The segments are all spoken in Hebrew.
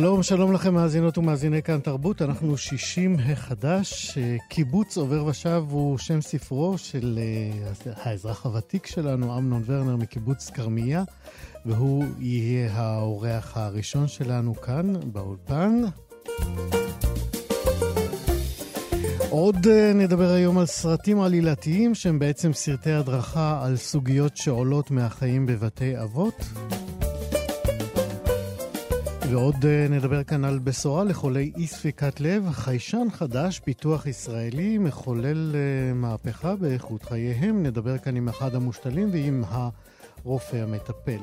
שלום, שלום לכם מאזינות ומאזיני כאן תרבות, אנחנו 60 החדש. קיבוץ עובר ושב הוא שם ספרו של אה, האזרח הוותיק שלנו, אמנון ורנר מקיבוץ כרמיה, והוא יהיה האורח הראשון שלנו כאן באולפן. עוד אה, נדבר היום על סרטים עלילתיים שהם בעצם סרטי הדרכה על סוגיות שעולות מהחיים בבתי אבות. ועוד אה, נדבר כאן על בשורה לחולי אי ספיקת לב, חיישן חדש, פיתוח ישראלי, מחולל uh, מהפכה באיכות חייהם. נדבר כאן עם אחד המושתלים ועם הרופא המטפל.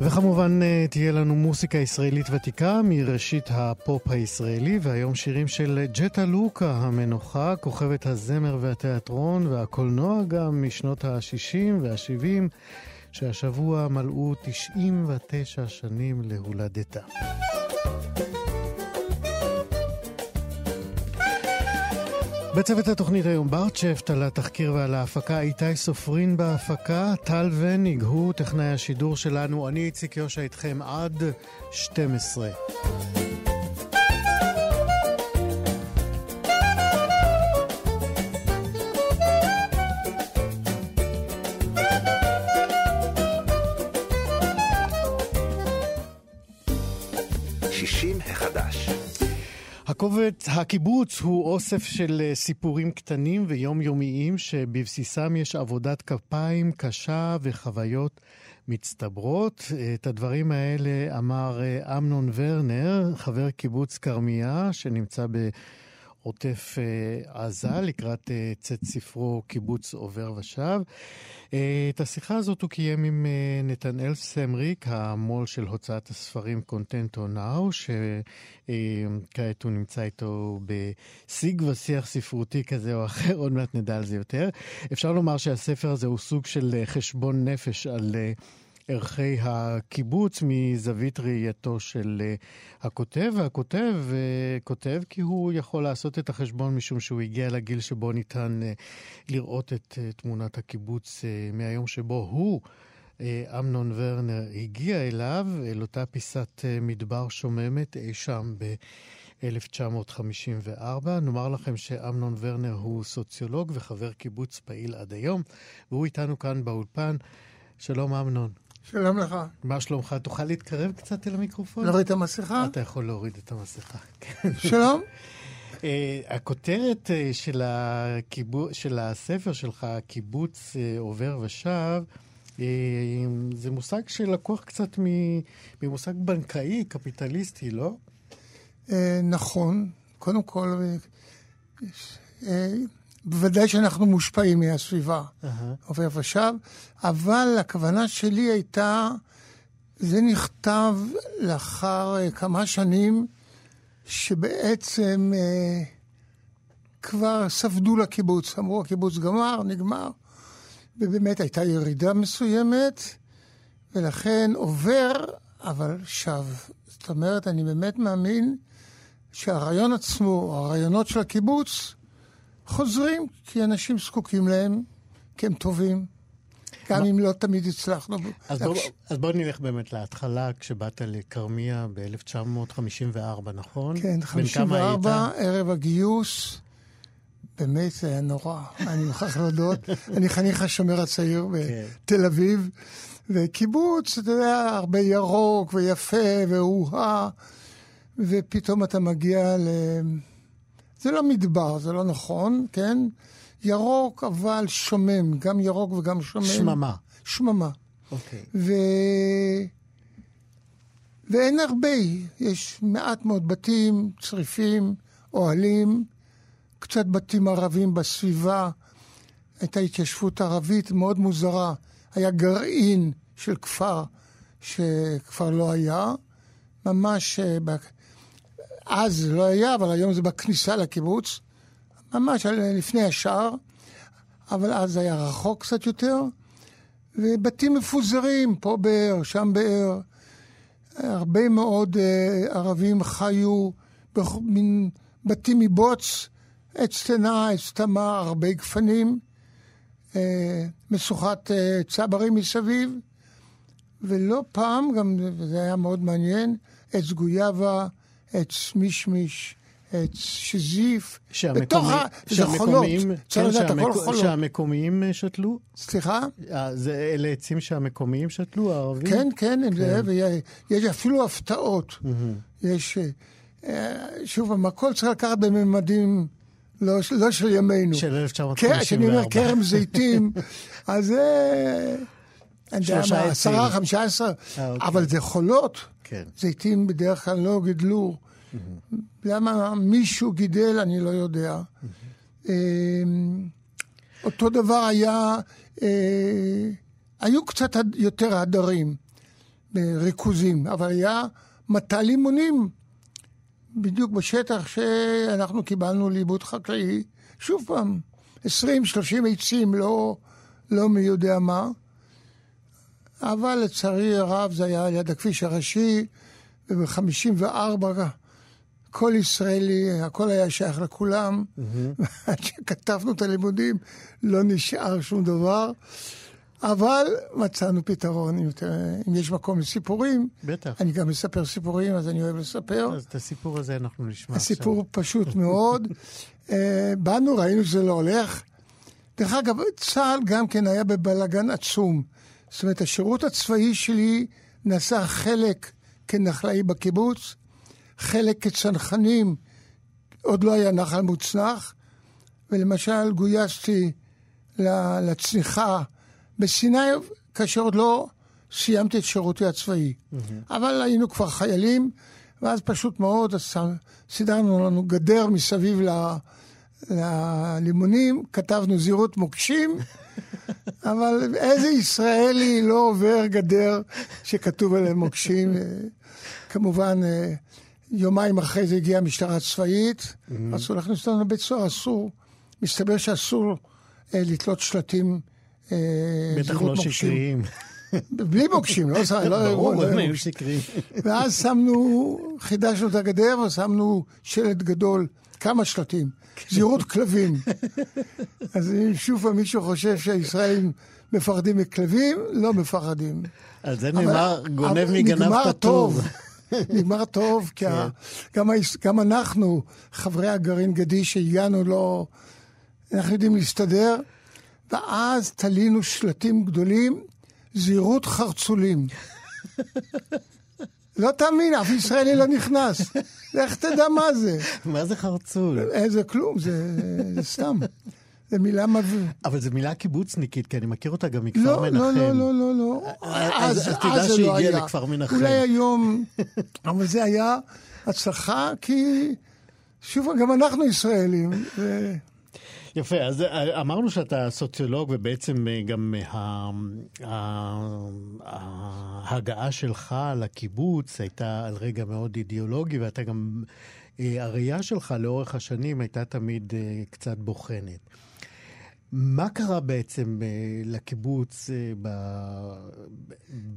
וכמובן uh, תהיה לנו מוסיקה ישראלית ותיקה מראשית הפופ הישראלי, והיום שירים של ג'טה לוקה המנוחה, כוכבת הזמר והתיאטרון והקולנוע גם משנות ה-60 וה-70. שהשבוע מלאו 99 שנים להולדתה. בצוות התוכנית היום ברצ'פט על התחקיר ועל ההפקה, איתי סופרין בהפקה, טל וניג הוא טכנאי השידור שלנו, אני איציק יושע איתכם עד 12. הכובד, הקיבוץ הוא אוסף של אה, סיפורים קטנים ויומיומיים שבבסיסם יש עבודת כפיים קשה וחוויות מצטברות. את הדברים האלה אמר אה, אמנון ורנר, חבר קיבוץ כרמיה, שנמצא ב... עוטף אה, עזה לקראת אה, צאת ספרו קיבוץ עובר ושב. אה, את השיחה הזאת הוא קיים עם נתנאל סמריק, המו"ל של הוצאת הספרים קונטנטו נאו, שכעת הוא נמצא איתו בשיג ושיח ספרותי כזה או אחר, עוד מעט נדע על זה יותר. אפשר לומר שהספר הזה הוא סוג של חשבון נפש על... ערכי הקיבוץ מזווית ראייתו של אה, הכותב, והכותב uh, כותב כי הוא יכול לעשות את החשבון משום שהוא הגיע לגיל שבו ניתן uh, לראות את תמונת הקיבוץ מהיום שבו הוא, אמנון ורנר, הגיע אליו, אל אותה פיסת מדבר שוממת אי שם ב... 1954. נאמר לכם שאמנון ורנר הוא סוציולוג וחבר קיבוץ פעיל עד היום, והוא איתנו כאן באולפן. שלום אמנון. שלום לך. מה שלומך? תוכל להתקרב קצת אל המיקרופון? להוריד את המסכה? אתה יכול להוריד את המסכה. שלום. Uh, הכותרת uh, של, הקיבו... של הספר שלך, קיבוץ uh, עובר ושב, uh, זה מושג שלקוח קצת ממושג בנקאי, קפיטליסטי, לא? Uh, נכון. קודם כל, uh, בוודאי שאנחנו מושפעים מהסביבה, עובר ושב, אבל הכוונה שלי הייתה, זה נכתב לאחר uh, כמה שנים שבעצם uh, כבר ספדו לקיבוץ, אמרו הקיבוץ גמר, נגמר, ובאמת הייתה ירידה מסוימת, ולכן עובר, אבל שב. זאת אומרת, אני באמת מאמין שהרעיון עצמו, הרעיונות של הקיבוץ, חוזרים, כי אנשים זקוקים להם, כי הם טובים, גם מה... אם לא תמיד הצלחנו. אז, בוא, אז בוא נלך באמת להתחלה, כשבאת לכרמיה ב-1954, נכון? כן, 54, ערב הגיוס. באמת זה היה נורא, אני מוכרח להודות. אני חניך השומר הצעיר בתל כן. אביב, וקיבוץ, אתה יודע, הרבה ירוק ויפה ואוהה, ופתאום אתה מגיע ל... זה לא מדבר, זה לא נכון, כן? ירוק, אבל שומם, גם ירוק וגם שומם. שממה. שממה. אוקיי. ו... ואין הרבה, יש מעט מאוד בתים, צריפים, אוהלים, קצת בתים ערבים בסביבה. הייתה התיישבות ערבית מאוד מוזרה. היה גרעין של כפר שכבר לא היה. ממש, אה, אז זה לא היה, אבל היום זה בכניסה לקיבוץ. ממש לפני השער, אבל אז זה היה רחוק קצת יותר. ובתים מפוזרים, פה באר, שם באר. הרבה מאוד uh, ערבים חיו במין בתים מבוץ, עץ תנה, עץ תמר, הרבה גפנים, uh, משוכת uh, צברים מסביב, ולא פעם, גם זה היה מאוד מעניין, עץ גויאבה, עץ מישמיש, עץ שזיף, בתוך ה... זה חולות, הכל חולות. שהמקומיים שתלו? סליחה? זה, אלה עצים שהמקומיים שתלו, הערבים? כן, כן, כן. ויש אפילו הפתעות. יש, שוב, הכל צריך לקחת בממדים... לא, לא של ימינו. של 1954. כן, כשאני אומר כרם זיתים, אז זה... אני יודע מה, עשרה, חמישה עשר, אבל זה חולות. כן. זיתים בדרך כלל לא גידלו. למה מישהו גידל, אני לא יודע. אותו דבר היה, אה, היו קצת יותר הדרים, ריכוזים, אבל היה מטע לימונים בדיוק בשטח שאנחנו קיבלנו לעיבוד חקלאי. שוב פעם, 20-30 עצים, לא, לא מי יודע מה. אבל לצערי הרב זה היה ליד הכביש הראשי, וב-54 כל ישראלי, הכל היה שייך לכולם. עד שכתבנו את הלימודים לא נשאר שום דבר. אבל מצאנו פתרון, אם, אם יש מקום לסיפורים. בטח. אני גם מספר סיפורים, אז אני אוהב לספר. אז את הסיפור הזה אנחנו נשמע הסיפור עכשיו. פשוט מאוד. uh, באנו, ראינו שזה לא הולך. דרך אגב, צה"ל גם כן היה בבלגן עצום. זאת אומרת, השירות הצבאי שלי נעשה חלק כנחלאי בקיבוץ, חלק כצנחנים, עוד לא היה נחל מוצנח, ולמשל גויסתי לצניחה בסיני, כאשר עוד לא סיימתי את שירותי הצבאי. Mm-hmm. אבל היינו כבר חיילים, ואז פשוט מאוד סידרנו לנו גדר מסביב ל... ללימונים, כתבנו זהירות מוקשים, אבל איזה ישראלי לא עובר גדר שכתוב עליהם מוקשים? כמובן, יומיים אחרי זה הגיעה המשטרה הצבאית, mm-hmm. אסור להכניס אותנו לבית סוהר, אסור. מסתבר שאסור אה, לתלות שלטים אה, בטח לא שקריים. בלי מוקשים, לא... לא ברור, הם היו שקריים. ואז שמנו, חידשנו את הגדר ושמנו שלט גדול, כמה שלטים, זהירות כלבים. אז אם שוב פעם מישהו חושב שהישראלים מפחדים מכלבים, לא מפחדים. על זה נאמר, גונב מגנב פטור. נגמר טוב, כי כן. גם, גם אנחנו, חברי הגרעין גדי שהגענו, לא... אנחנו יודעים להסתדר, ואז תלינו שלטים גדולים, זהירות חרצולים. לא תאמין, אף ישראלי לא נכנס. לך תדע מה זה. מה זה חרצול? זה כלום, זה, סתם. זה מילה מב... אבל זו מילה קיבוצניקית, כי אני מכיר אותה גם מכפר לא, מנחם. לא, לא, לא, לא, לא. אז, אז, אז תדע שהיא לא הגיעה לכפר מנחם. אולי היום, אבל זה היה הצלחה, כי שוב, גם אנחנו ישראלים. ו... יפה, אז אמרנו שאתה סוציולוג, ובעצם גם ההגעה שלך לקיבוץ הייתה על רגע מאוד אידיאולוגי, ואתה גם, הראייה שלך לאורך השנים הייתה תמיד קצת בוחנת. מה קרה בעצם לקיבוץ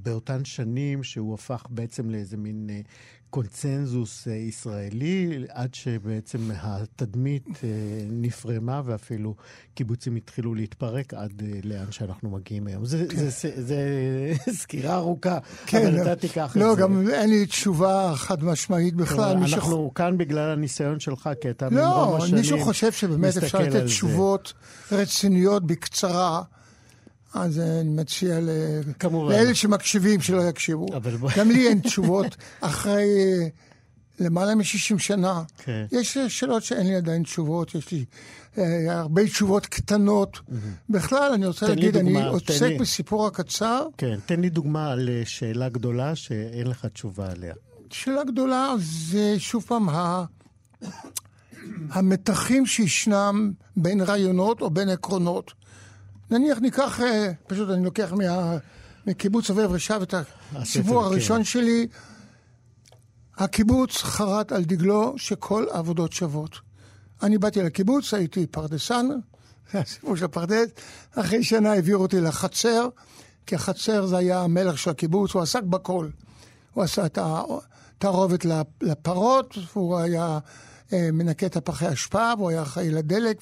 באותן שנים שהוא הפך בעצם לאיזה מין קונצנזוס ישראלי, עד שבעצם התדמית נפרמה ואפילו קיבוצים התחילו להתפרק עד לאן שאנחנו מגיעים היום. זה, כן. זה, זה, זה סקירה ארוכה, כן, אבל אתה תיקח לא, את זה. לא, גם אין לי תשובה חד משמעית בכלל. אנחנו ש... כאן בגלל הניסיון שלך, כי אתה לא, ממרום השנים מישהו חושב שבאמת אפשר לתת תשובות זה. רציניות בקצרה. אז אני מציע ל... לאלה שמקשיבים שלא יקשיבו. אבל... גם לי אין תשובות אחרי למעלה מ-60 שנה. כן. יש שאלות שאין לי עדיין תשובות, יש לי אה, הרבה תשובות קטנות. Mm-hmm. בכלל, אני רוצה להגיד, דוגמה, אני עוסק לי. בסיפור הקצר. כן, תן לי דוגמה על אה, שאלה גדולה שאין לך תשובה עליה. שאלה גדולה זה שוב פעם ה... המתחים שישנם בין רעיונות או בין עקרונות. נניח ניקח, אה, פשוט אני לוקח מה... מקיבוץ סובב רשב את הסיפור כן. הראשון שלי. הקיבוץ חרט על דגלו שכל העבודות שוות. אני באתי לקיבוץ, הייתי פרדסן, זה הסיפור של הפרדס. אחרי שנה העבירו אותי לחצר, כי החצר זה היה המלך של הקיבוץ, הוא עסק בכל. הוא עשה את התערובת לפרות, והוא היה מנקה את הפחי אשפה, והוא היה אחראי לדלק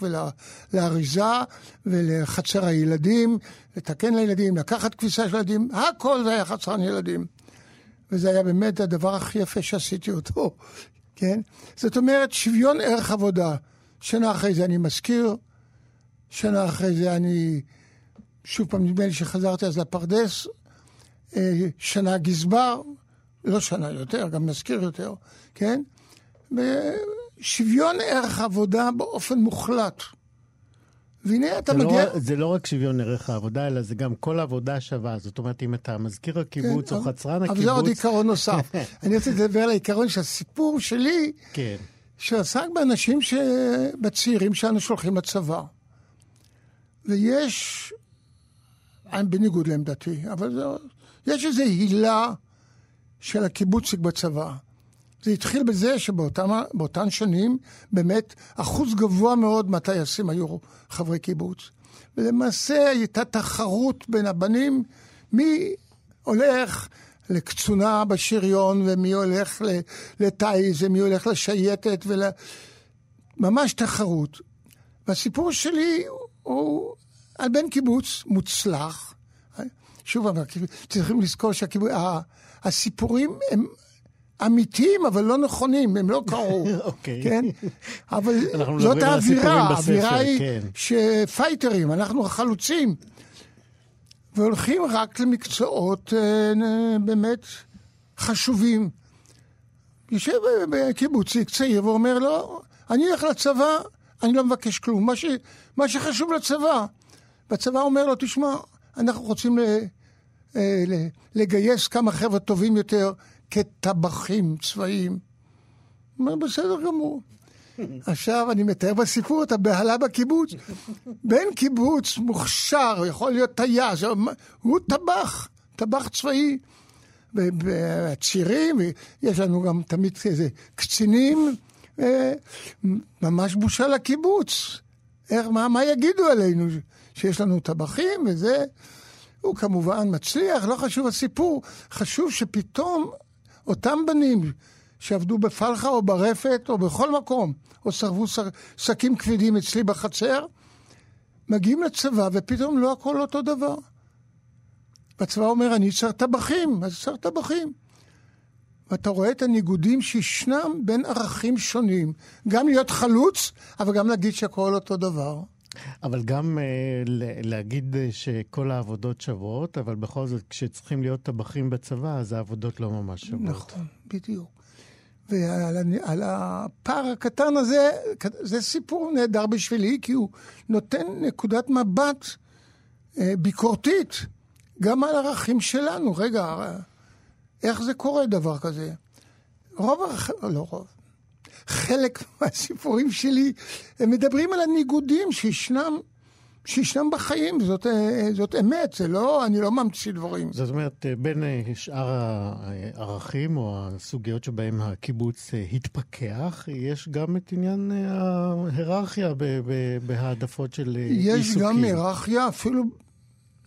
ולאריזה ולחצר הילדים, לתקן לילדים, לקחת כביסה של ילדים, הכל זה היה חצרן ילדים. וזה היה באמת הדבר הכי יפה שעשיתי אותו, כן? זאת אומרת, שוויון ערך עבודה. שנה אחרי זה אני מזכיר, שנה אחרי זה אני, שוב פעם, נדמה לי שחזרתי אז לפרדס, אה, שנה גזבר, לא שנה יותר, גם מזכיר יותר, כן? שוויון ערך עבודה באופן מוחלט. והנה אתה זה מגיע... לא, זה לא רק שוויון ערך העבודה, אלא זה גם כל עבודה שווה. זאת אומרת, אם אתה מזכיר הקיבוץ כן, או אבל- חצרן אבל הקיבוץ... זה עוד עיקרון נוסף. אני רוצה לדבר על העיקרון שהסיפור שלי, כן. שעסק באנשים ש... בצעירים שאנו שולחים לצבא. ויש, אני בניגוד לעמדתי, אבל זה... יש איזו הילה של הקיבוציק בצבא. זה התחיל בזה שבאותן שנים באמת אחוז גבוה מאוד מהטייסים היו חברי קיבוץ. ולמעשה הייתה תחרות בין הבנים מי הולך לקצונה בשריון ומי הולך לטיס ומי הולך לשייטת ול... ממש תחרות. והסיפור שלי הוא על בן קיבוץ מוצלח. שוב, צריכים לזכור שהסיפורים הם אמיתיים, אבל לא נכונים, הם לא קרו. אוקיי. כן? אבל זאת האווירה, האווירה היא כן. שפייטרים, אנחנו החלוצים. והולכים רק למקצועות אה, באמת חשובים. יושב בקיבוציק צעיר ואומר לו, אני הולך לצבא, אני לא מבקש כלום. מה, ש, מה שחשוב לצבא. והצבא אומר לו, תשמע, אנחנו רוצים ל, אה, ל, לגייס כמה חבר'ה טובים יותר כטבחים צבאיים. הוא אומר, בסדר גמור. עכשיו אני מתאר בסיפור את הבהלה בקיבוץ. בן קיבוץ מוכשר, יכול להיות טייס, הוא טבח, טבח צבאי. והצעירים, יש לנו גם תמיד איזה קצינים, אה, ממש בושה לקיבוץ. איך, מה, מה יגידו עלינו? שיש לנו טבחים וזה. הוא כמובן מצליח, לא חשוב הסיפור, חשוב שפתאום אותם בנים שעבדו בפלחה או ברפת או בכל מקום, או שר- שקים כבדים אצלי בחצר, מגיעים לצבא ופתאום לא הכל אותו דבר. והצבא אומר, אני צריך טבחים, אז צריך טבחים. ואתה רואה את הניגודים שישנם בין ערכים שונים. גם להיות חלוץ, אבל גם להגיד שהכל אותו דבר. אבל גם אה, ל- להגיד אה, שכל העבודות שוות, אבל בכל זאת, כשצריכים להיות טבחים בצבא, אז העבודות לא ממש שוות. נכון, בדיוק. ועל הפער הקטן הזה, זה סיפור נהדר בשבילי, כי הוא נותן נקודת מבט אה, ביקורתית גם על ערכים שלנו. רגע, איך זה קורה דבר כזה? רוב, לא רוב, חלק מהסיפורים שלי, הם מדברים על הניגודים שישנם, שישנם בחיים, זאת, אה, זאת אמת, זה לא, אני לא ממציא דברים. זאת אומרת, אה, בין אה, שאר הערכים או הסוגיות שבהם הקיבוץ התפכח, יש גם את עניין ההיררכיה בהעדפות של עיסוקים. יש גם היררכיה, אפילו,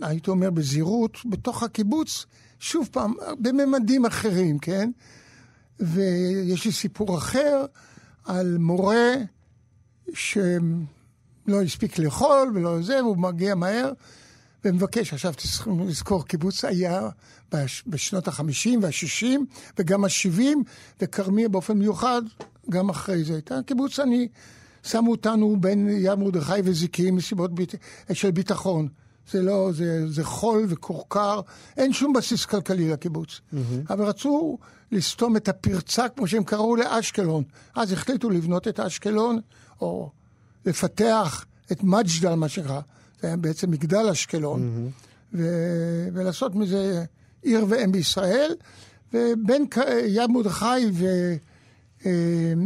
הייתי אומר בזהירות, בתוך הקיבוץ, שוב פעם, בממדים אחרים, כן? ויש לי סיפור אחר על מורה שלא הספיק לאכול ולא זה, והוא מגיע מהר ומבקש, עכשיו צריכים לזכור, קיבוץ היה בש- בשנות ה-50 וה-60 וגם ה-70, וכרמיה באופן מיוחד, גם אחרי זה. הייתה קיבוץ אני, שמו אותנו בין יד מרדכי וזיקים מסיבות ביט... של ביטחון. זה לא, זה, זה חול וכורכר, אין שום בסיס כלכלי לקיבוץ. Mm-hmm. אבל רצו לסתום את הפרצה, כמו שהם קראו לאשקלון. אז החליטו לבנות את אשקלון, או לפתח את מג'דל, מה שנקרא. זה היה בעצם מגדל אשקלון. Mm-hmm. ו- ולעשות מזה עיר ואם בישראל. ובין יד מרדכי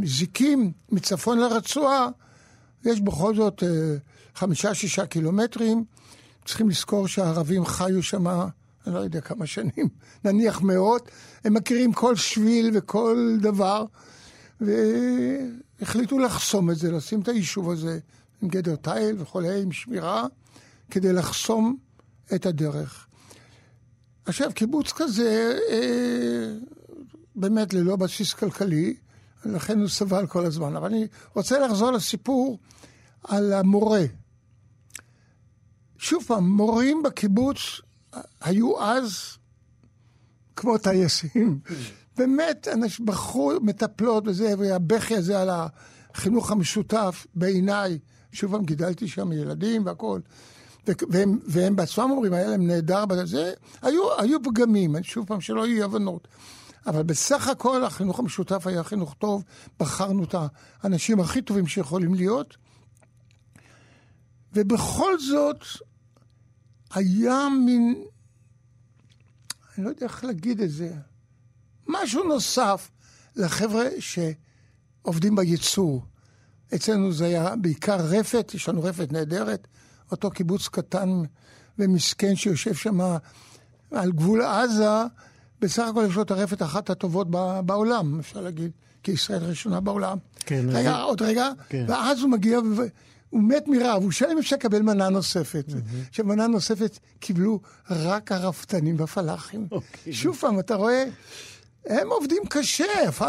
וזיקים מצפון לרצועה, יש בכל זאת אה, חמישה-שישה קילומטרים. צריכים לזכור שהערבים חיו שם, אני לא יודע כמה שנים, נניח מאות. הם מכירים כל שביל וכל דבר, והחליטו לחסום את זה, לשים את היישוב הזה עם גדר תיל וכולי, עם שמירה, כדי לחסום את הדרך. עכשיו, קיבוץ כזה, אה, באמת ללא בסיס כלכלי, לכן הוא סבל כל הזמן. אבל אני רוצה לחזור לסיפור על המורה. שוב פעם, מורים בקיבוץ היו אז כמו טייסים. באמת, אנשים בחרו מטפלות וזה, והבכי הזה על החינוך המשותף, בעיניי, שוב פעם, גידלתי שם ילדים והכול. והם, והם בעצמם אומרים, היה להם נהדר בזה, היו, היו פגמים, שוב פעם, שלא יהיו הבנות. אבל בסך הכל החינוך המשותף היה חינוך טוב, בחרנו את האנשים הכי טובים שיכולים להיות. ובכל זאת, היה מין, אני לא יודע איך להגיד את זה, משהו נוסף לחבר'ה שעובדים בייצור. אצלנו זה היה בעיקר רפת, יש לנו רפת נהדרת, אותו קיבוץ קטן ומסכן שיושב שם על גבול עזה, בסך הכל יש לו את הרפת אחת הטובות בעולם, אפשר להגיד, כי ישראל ראשונה בעולם. כן. רגע, אז... עוד רגע, כן. ואז הוא מגיע, הוא מת מרעב, הוא שואל אם אפשר לקבל מנה נוספת. עכשיו, מנה נוספת קיבלו רק הרפתנים בפלאחים. אוקיי. שוב פעם, אתה רואה... הם עובדים קשה,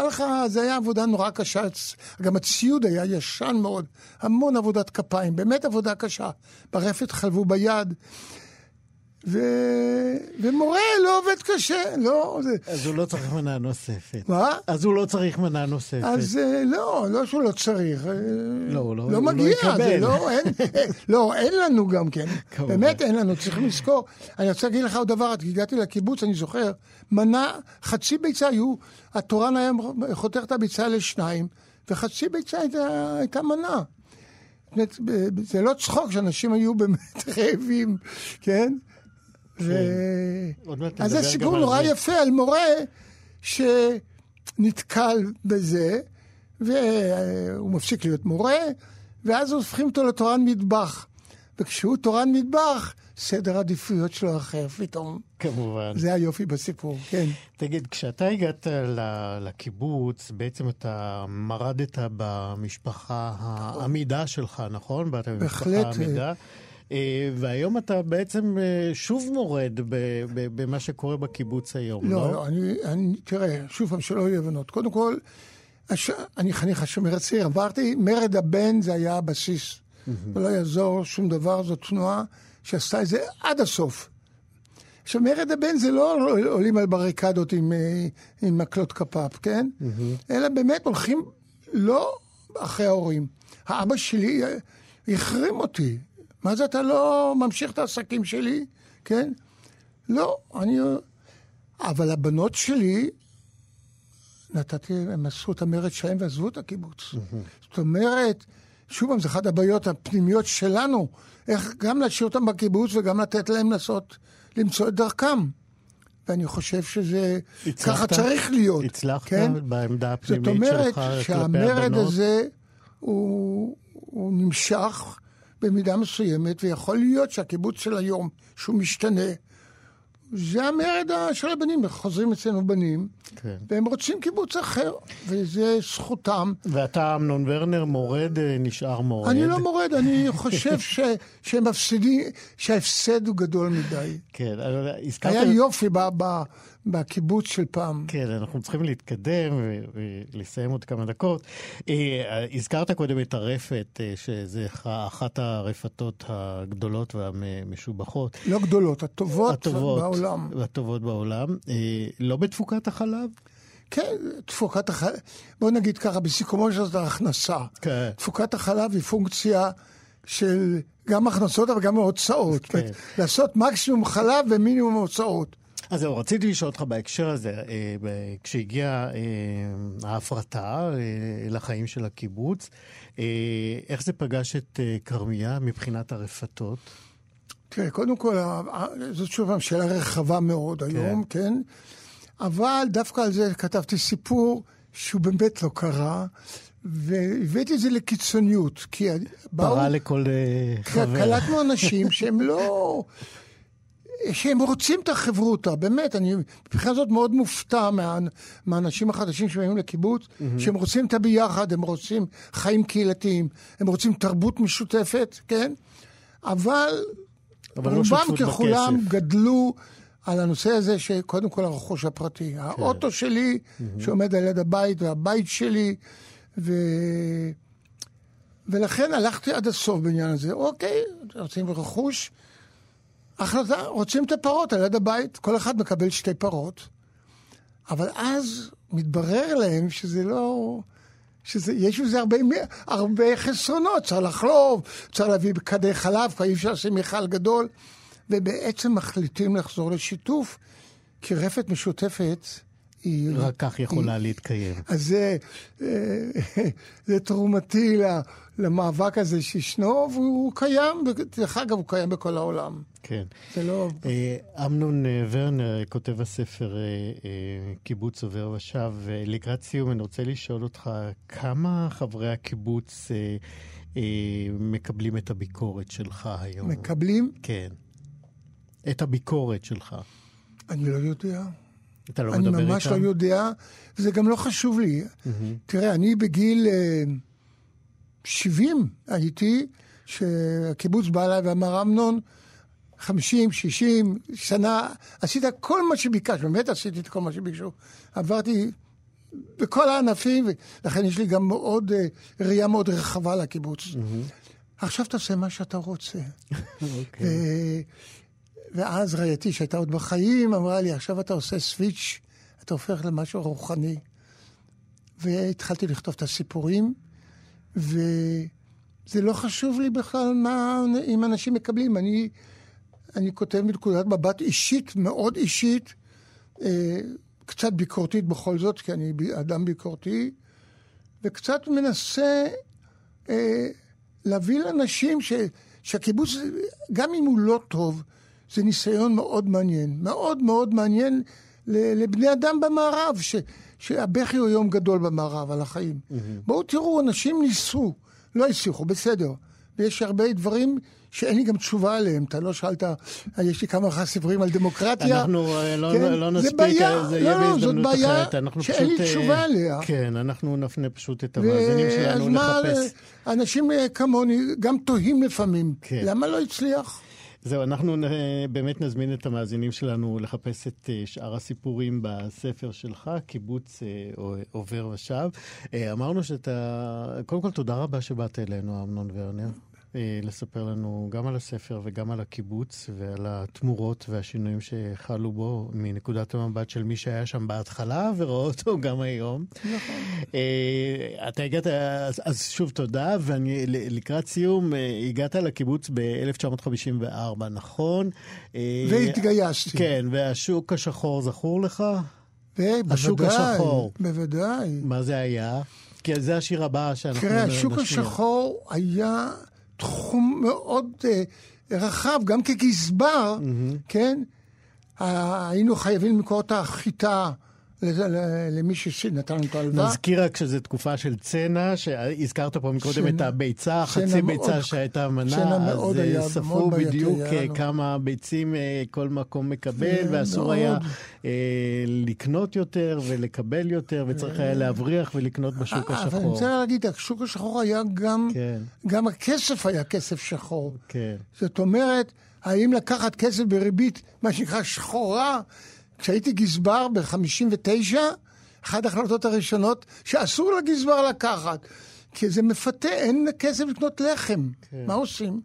לך, זה היה עבודה נורא קשה. גם הציוד היה ישן מאוד, המון עבודת כפיים, באמת עבודה קשה. ברפת חלבו ביד. ו... ומורה לא עובד קשה, לא... זה... אז הוא לא צריך מנה נוספת. מה? אז הוא לא צריך מנה נוספת. אז אה, לא, לא שהוא לא צריך. אה, לא, הוא לא, לא מגיע, לא זה לא, אין, לא, אין לנו גם כן. באמת אין לנו, צריכים לזכור. אני רוצה להגיד לך עוד דבר, הגעתי לקיבוץ, אני זוכר, מנה, חצי ביצה היו, התורן היה חותך את הביצה לשניים, וחצי ביצה הייתה, הייתה מנה. זה לא צחוק שאנשים היו באמת רעבים, כן? ו... אז זה סיפור נורא זה. יפה על מורה שנתקל בזה, והוא מפסיק להיות מורה, ואז הופכים אותו לתורן מטבח. וכשהוא תורן מטבח, סדר העדיפויות שלו אחר פתאום. כמובן. זה היופי בסיפור, כן. תגיד, כשאתה הגעת לקיבוץ, בעצם אתה מרדת במשפחה העמידה שלך, נכון? בהחלט. העמידה. אה, והיום אתה בעצם אה, שוב מורד במה שקורה בקיבוץ היום, לא? לא, לא, אני, אני, תראה, שוב פעם, שלא יהיו הבנות. קודם כל, הש... אני חניך השומר הצעיר, אמרתי, מרד הבן זה היה הבסיס. ולא יעזור שום דבר, זו תנועה שעשתה את זה עד הסוף. עכשיו, מרד הבן זה לא עולים על בריקדות עם, אה, עם מקלות כפ"פ, כן? אלא באמת הולכים לא אחרי ההורים. האבא שלי החרים אותי. מה זה אתה לא ממשיך את העסקים שלי? כן? לא, אני... אבל הבנות שלי, נתתי, הם עשו את המרד שלהם ועזבו את הקיבוץ. זאת אומרת, שוב פעם, זו אחת הבעיות הפנימיות שלנו, איך גם להשאיר אותם בקיבוץ וגם לתת להם לנסות למצוא את דרכם. ואני חושב שזה, הצלחת, ככה צריך להיות. הצלחת כן? בעמדה הפנימית שלך כלפי הבנות? זאת אומרת שהמרד הזה הוא, הוא נמשך במידה מסוימת, ויכול להיות שהקיבוץ של היום, שהוא משתנה, זה המרד של הבנים, חוזרים אצלנו בנים, כן. והם רוצים קיבוץ אחר, וזה זכותם. ואתה, אמנון ורנר, מורד, אה, נשאר מורד. אני לא מורד, אני חושב ש, שהם מפסידים, שההפסד הוא גדול מדי. כן, הזכרת... היה יופי ב, ב, בקיבוץ של פעם. כן, אנחנו צריכים להתקדם ולסיים עוד כמה דקות. אה, הזכרת קודם את הרפת, אה, שזה אחת הרפתות הגדולות והמשובחות. לא גדולות, הטובות, הטובות בעולם. הטובות בעולם. אה, לא בתפוקת החלב? כן, תפוקת החלב, בוא נגיד ככה, בסיכומו של זאת ההכנסה. כן. תפוקת החלב היא פונקציה של גם הכנסות אבל גם הוצאות. כן. לעשות מקסימום חלב ומינימום הוצאות. אז זהו, רציתי לשאול אותך בהקשר הזה, אה, כשהגיעה אה, ההפרטה אה, לחיים של הקיבוץ, אה, איך זה פגש את אה, כרמיה מבחינת הרפתות? תראה, קודם כל, זאת שוב פעם שאלה רחבה מאוד היום, כן? אבל דווקא על זה כתבתי סיפור שהוא באמת לא קרה, והבאתי את זה לקיצוניות, כי באו... פרה לכל אה, חבר. קלטנו אנשים שהם לא... שהם רוצים את החברותא, באמת, אני מבחינה זאת מאוד מופתע מה, מהאנשים החדשים שבאים לקיבוץ, mm-hmm. שהם רוצים את הביחד, הם רוצים חיים קהילתיים, הם רוצים תרבות משותפת, כן? אבל, אבל לא רובם שותפות ככולם בכסף. גדלו על הנושא הזה שקודם כל הרכוש הפרטי. כן. האוטו שלי, שעומד על יד הבית, והבית שלי, ו... ולכן הלכתי עד הסוף בעניין הזה. אוקיי, רוצים רכוש, החלטה, רוצים את הפרות על יד הבית, כל אחד מקבל שתי פרות. אבל אז מתברר להם שזה לא... שזה, יש בזה הרבה, הרבה חסרונות, צריך לחלוב, צריך להביא כדי חלב, כבר אי אפשר לשים מיכל גדול, ובעצם מחליטים לחזור לשיתוף, כי רפת משותפת היא... רק כך יכולה להתקיים. אז זה, אה, זה תרומתי ל- למאבק הזה שישנו, והוא קיים, דרך אגב, הוא קיים בכל העולם. כן. זה לא... אה, אמנון אה, ורנר, כותב הספר אה, אה, קיבוץ עובר ושב, אה, לקראת סיום אני רוצה לשאול אותך, כמה חברי הקיבוץ אה, אה, מקבלים את הביקורת שלך היום? מקבלים? כן. את הביקורת שלך. אני לא יודע. אתה לא אני מדבר איתם? ממש לא יודע, וזה גם לא חשוב לי. תראה, אני בגיל אה, 70 הייתי, שהקיבוץ בא אליי ואמר, אמנון, 50, 60 שנה, עשית כל מה שביקשת, באמת עשיתי את כל מה שביקשו. עברתי בכל הענפים, ולכן יש לי גם מאוד, אה, ראייה מאוד רחבה לקיבוץ. עכשיו תעשה מה שאתה רוצה. אוקיי. ו- ואז רעייתי, שהייתה עוד בחיים, אמרה לי, עכשיו אתה עושה סוויץ', אתה הופך למשהו רוחני. והתחלתי לכתוב את הסיפורים, וזה לא חשוב לי בכלל מה, אם אנשים מקבלים. אני, אני כותב מנקודת מבט אישית, מאוד אישית, אה, קצת ביקורתית בכל זאת, כי אני אדם ביקורתי, וקצת מנסה אה, להביא לאנשים ש, שהקיבוץ, גם אם הוא לא טוב, זה ניסיון מאוד מעניין. מאוד מאוד מעניין לבני אדם במערב, ש, שהבכי הוא יום גדול במערב על החיים. Mm-hmm. בואו תראו, אנשים ניסו, לא הצליחו, בסדר. ויש הרבה דברים שאין לי גם תשובה עליהם. אתה לא שאלת, אה, יש לי כמה סיפורים על דמוקרטיה. אנחנו אה, לא, כן? לא זה נספיק, בעיה, אה, זה לא, יהיה לא, זאת בהזדמנות אחרת. אנחנו שאין לי פשוט, אה, תשובה עליה. כן, אנחנו נפנה פשוט את המאזינים אז שלנו לחפש. אנשים אה, כמוני גם תוהים לפעמים. כן. למה לא הצליח? זהו, אנחנו אה, באמת נזמין את המאזינים שלנו לחפש את אה, שאר הסיפורים בספר שלך, קיבוץ אה, עובר ושב. אמרנו שאתה... קודם כל, תודה רבה שבאת אלינו, אמנון ורנר. אה, לספר לנו גם על הספר וגם על הקיבוץ ועל התמורות והשינויים שחלו בו מנקודת המבט של מי שהיה שם בהתחלה ורואה אותו גם היום. נכון. אה, אתה הגעת, אז, אז שוב תודה, ואני לקראת סיום, אה, הגעת לקיבוץ ב-1954, נכון? אה, והתגייסתי. כן, והשוק השחור זכור לך? בוודאי, השוק השחור. בוודאי. מה זה היה? כי זה השיר הבא שאנחנו תראה, השוק. השחור היה תחום מאוד אה, רחב, גם כגזבר, כן? אה, היינו חייבים למכור את החיטה למי שנתן את ההלוואה. נזכיר רק שזו תקופה של צנע, שהזכרת פה מקודם את הביצה, חצי ביצה שהייתה מנה, אז אה, ספרו בדיוק אה. כמה ביצים אה, כל מקום מקבל, ואסור. היה לקנות יותר ולקבל יותר, וצריך היה להבריח ולקנות בשוק אה, אבל אני השחור. רוצה להגיד, השוק השחור היה גם, כן, גם הכסף היה כסף שחור. כן. זאת אומרת, האם לקחת כסף בריבית, מה שנקרא שחורה, כשהייתי גזבר ב-59, אחת ההחלטות הראשונות שאסור לגזבר לקחת, כי זה מפתה, אין כסף לקנות לחם. כן. מה עושים?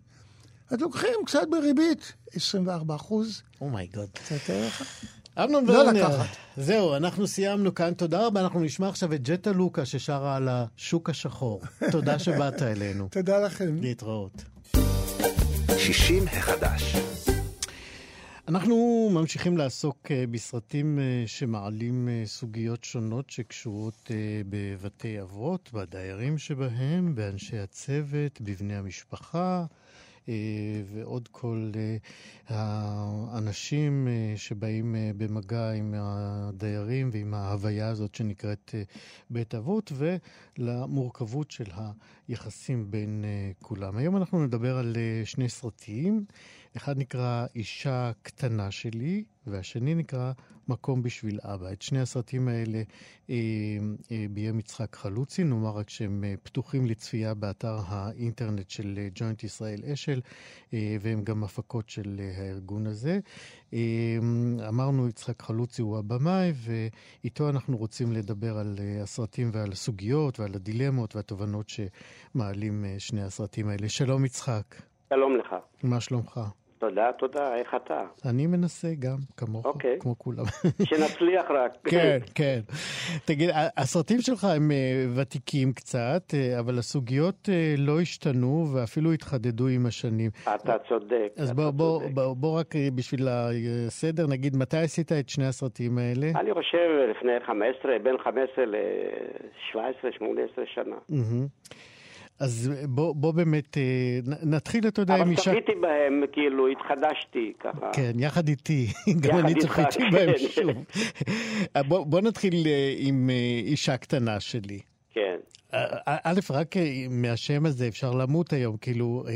אז לוקחים קצת בריבית, 24 אחוז, אומייגוד. קצת ערך. אמנון לא ורנר. זהו, אנחנו סיימנו כאן. תודה רבה, אנחנו נשמע עכשיו את ג'טה לוקה ששרה על השוק השחור. תודה שבאת אלינו. תודה לכם. להתראות. 60 החדש. אנחנו ממשיכים לעסוק אה, בסרטים אה, שמעלים אה, סוגיות שונות שקשורות בבתי אבות, בדיירים שבהם, באנשי הצוות, בבני המשפחה. ועוד כל האנשים שבאים במגע עם הדיירים ועם ההוויה הזאת שנקראת בית אבות, ולמורכבות של היחסים בין כולם. היום אנחנו נדבר על שני סרטים. אחד נקרא אישה קטנה שלי, והשני נקרא מקום בשביל אבא. את שני הסרטים האלה אה, אה, ביים יצחק חלוצי, נאמר רק שהם אה, פתוחים לצפייה באתר האינטרנט של ג'וינט ישראל אשל, אה, והם גם הפקות של אה, הארגון הזה. אה, אמרנו, יצחק חלוצי הוא הבמאי, ואיתו אנחנו רוצים לדבר על אה, הסרטים ועל הסוגיות ועל הדילמות והתובנות שמעלים אה, שני הסרטים האלה. שלום יצחק. שלום לך. מה שלומך? תודה, תודה, איך אתה? אני מנסה גם, כמוך, אוקיי. כמו כולם. שנצליח רק. כן, כן. תגיד, הסרטים שלך הם אה, ותיקים קצת, אה, אבל הסוגיות אה, לא השתנו ואפילו התחדדו עם השנים. אתה צודק. אז בוא, בוא. בוא, בוא רק בשביל הסדר, נגיד, מתי עשית את שני הסרטים האלה? אני חושב לפני 15, בין 15 ל-17, 18 שנה. מהמם. אז בוא, בוא באמת אה, נתחיל, אתה יודע, אבל אישה... צפיתי בהם, כאילו, התחדשתי ככה. כן, יחד איתי. גם יחד אני צפיתי כן. בהם שוב. בוא, בוא נתחיל אה, עם אה, אישה קטנה שלי. כן. אה, א', רק אה, מהשם הזה אפשר למות היום, כאילו, אה,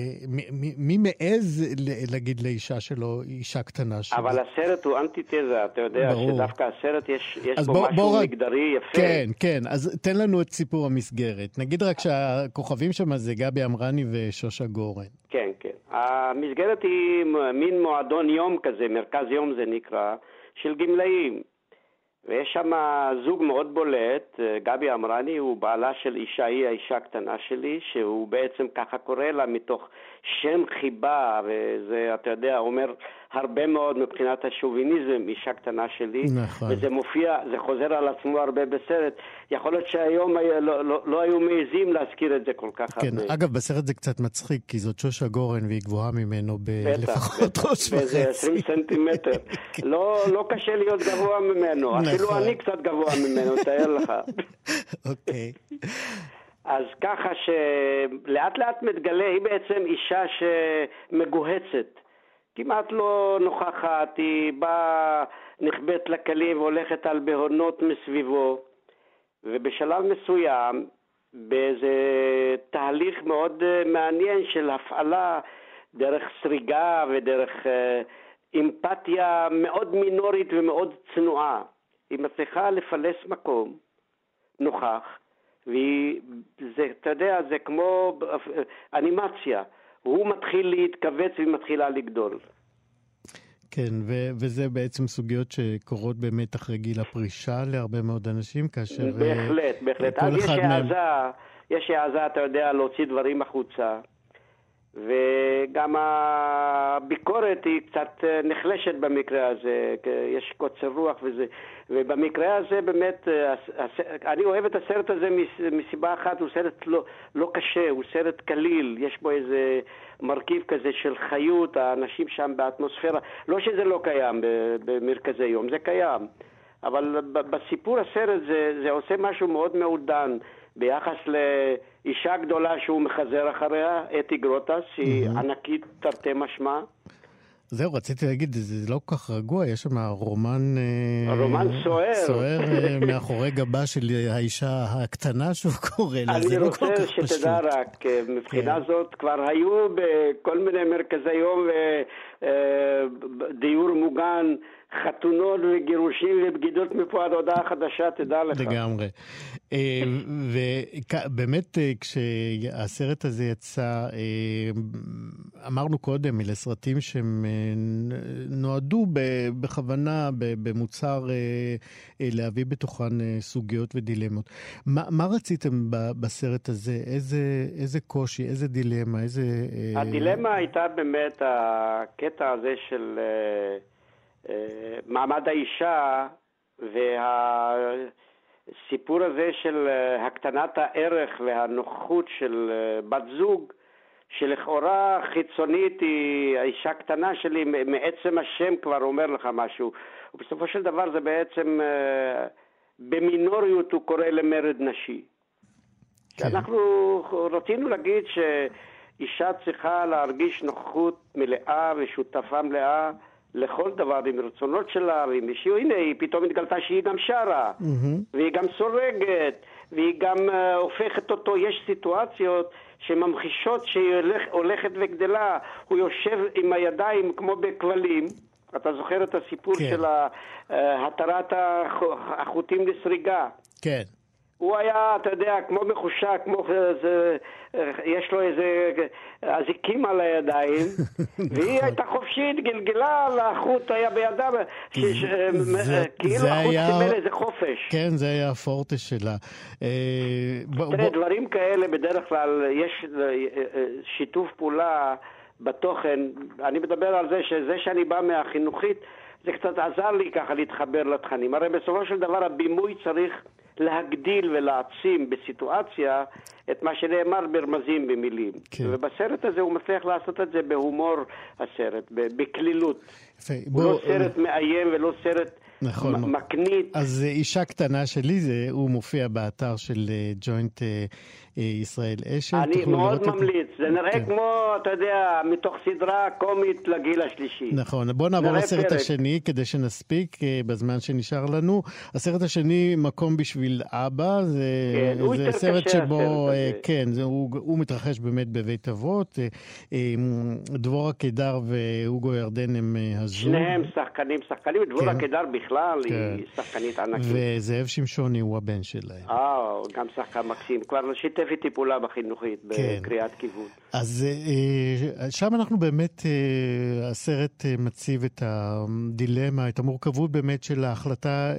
מי מעז להגיד לאישה שלו, אישה קטנה שלי? אבל הסרט הוא אנטיתזה, אתה יודע ברור. שדווקא הסרט יש, בו בוא- משהו בוא רק- מגדרי יפה. כן, כן, אז תן לנו את סיפור המסגרת. נגיד רק שהכוכבים שם זה גבי אמרני ושושה גורן. כן, כן. המסגרת היא מין מועדון יום כזה, מרכז יום זה נקרא, של גמלאים. ויש שם זוג מאוד בולט, גבי אמרני הוא בעלה של אישה, היא האישה הקטנה שלי, שהוא בעצם ככה קורא לה מתוך שם חיבה, וזה, אתה יודע, אומר הרבה מאוד מבחינת השוביניזם, אישה קטנה שלי. נכון. וזה מופיע, זה חוזר על עצמו הרבה בסרט. יכול להיות שהיום היה- לא, לא, לא היו מעזים להזכיר את זה כל כך כן, הרבה. אגב, בסרט זה קצת מצחיק, כי זאת שושה גורן והיא גבוהה ממנו בלפחות ראש באיזה וחצי. 20 סנטימטר. לא, לא קשה להיות גבוה ממנו, אפילו נכון. אני קצת גבוה ממנו, תאר לך. אוקיי. אז ככה שלאט לאט מתגלה, היא בעצם אישה שמגוהצת, כמעט לא נוכחת, היא באה, נכבאת לכלים והולכת על בהונות מסביבו, ובשלב מסוים, באיזה תהליך מאוד מעניין של הפעלה דרך סריגה ודרך אה, אמפתיה מאוד מינורית ומאוד צנועה, היא מצליחה לפלס מקום נוכח, והיא, זה, אתה יודע, זה כמו אנימציה. הוא מתחיל להתכווץ והיא מתחילה לגדול. כן, ו- וזה בעצם סוגיות שקורות באמת אחרי גיל הפרישה להרבה מאוד אנשים, כאשר... אה, בהחלט, בהחלט. אז יש מהם- העזה, יש העזה, אתה יודע, להוציא דברים החוצה. וגם הביקורת היא קצת אה, נחלשת במקרה הזה, יש קוצר רוח וזה, ובמקרה הזה באמת, אה, אני אוהב את הסרט הזה מס- מסיבה אחת, הוא סרט לא, לא קשה, הוא סרט קליל, יש בו איזה מרכיב כזה של חיות, האנשים שם באטמוספירה, לא שזה לא קיים במרכזי יום, זה קיים, אבל בסיפור הסרט זה, זה עושה משהו מאוד מעודן ביחס לאישה גדולה שהוא מחזר אחריה, אתי גרוטס, שהיא ענקית תרתי משמע. זהו, רציתי להגיד, זה לא כל כך רגוע, יש שם רומן... אה, רומן סוער. סוער אה, מאחורי גבה של האישה הקטנה שהוא קורא לה, אני זה לא רוצה כל כך פשוט. שתדע רק, אה, מבחינה כן. זאת כבר היו בכל מיני מרכזי יום ודיור מוגן, חתונות וגירושים ובגידות מפה עד הודעה חדשה, תדע לך. לגמרי. אה, ובאמת, אה, כשהסרט הזה יצא, אה, אמרנו קודם, אלה סרטים שהם נועדו בכוונה, במוצר, להביא בתוכן סוגיות ודילמות. מה מה רציתם בסרט הזה? איזה איזה קושי, איזה דילמה, איזה... הדילמה הייתה באמת הקטע הזה של מעמד האישה והסיפור הזה של אה, הקטנת הערך והנוכחות של אה, בת זוג שלכאורה חיצונית היא האישה הקטנה שלי, מעצם השם כבר אומר לך משהו. ובסופו של דבר זה בעצם, אה, במינוריות הוא קורא למרד נשי. כן. אנחנו רצינו להגיד שאישה צריכה להרגיש נוכחות מלאה ושותפה מלאה לכל דבר, עם רצונות שלה, ועם אישיות. הנה, היא פתאום התגלתה שהיא גם שרה, mm-hmm. והיא גם סורגת, והיא גם uh, הופכת אותו. יש סיטואציות שממחישות שהיא הולך, הולכת וגדלה. הוא יושב עם הידיים כמו בכבלים. אתה זוכר את הסיפור כן. של אה, התרת החוטים לסריגה? כן. הוא היה, אתה יודע, כמו מחושק, כמו איזה, יש לו איזה אזיקים על הידיים, והיא נכון. הייתה חופשית, גלגלה, החוט היה בידה, כאילו החוט סימל איזה חופש. כן, זה היה הפורטה שלה. אה, תראה, דברים כאלה, בדרך כלל יש אה, אה, שיתוף פעולה בתוכן. אני מדבר על זה שזה שאני בא מהחינוכית, זה קצת עזר לי ככה להתחבר לתכנים. הרי בסופו של דבר הבימוי צריך... להגדיל ולהעצים בסיטואציה את מה שנאמר ברמזים במילים. כן. ובסרט הזה הוא מצליח לעשות את זה בהומור הסרט, בקלילות. יפה. הוא בוא... לא סרט מאיים ולא סרט נכון. מקנית. אז אישה קטנה שלי, זה, הוא מופיע באתר של ג'וינט uh, uh, ישראל אשל. אני מאוד ממליץ, נראה כן. כמו, אתה יודע, מתוך סדרה קומית לגיל השלישי. נכון, בואו נעבור לסרט פרק. השני כדי שנספיק uh, בזמן שנשאר לנו. הסרט השני, מקום בשביל אבא, זה, כן, זה סרט שבו, uh, כן, זה, הוא, הוא מתרחש באמת בבית אבות. Uh, דבורה קידר והוגו ירדן הם הזוג. שניהם שחקנים, שחקנים, דבורה כן. קידר בכלל. בכלל, כן. היא שחקנית ענקית. וזאב שמשוני הוא הבן שלהם. אה, גם שחקן מקסים. כבר שיתף איתי פעולה בחינוכית, כן. בקריאת כיוון. אז אה, שם אנחנו באמת, אה, הסרט אה, מציב את הדילמה, את המורכבות באמת של ההחלטה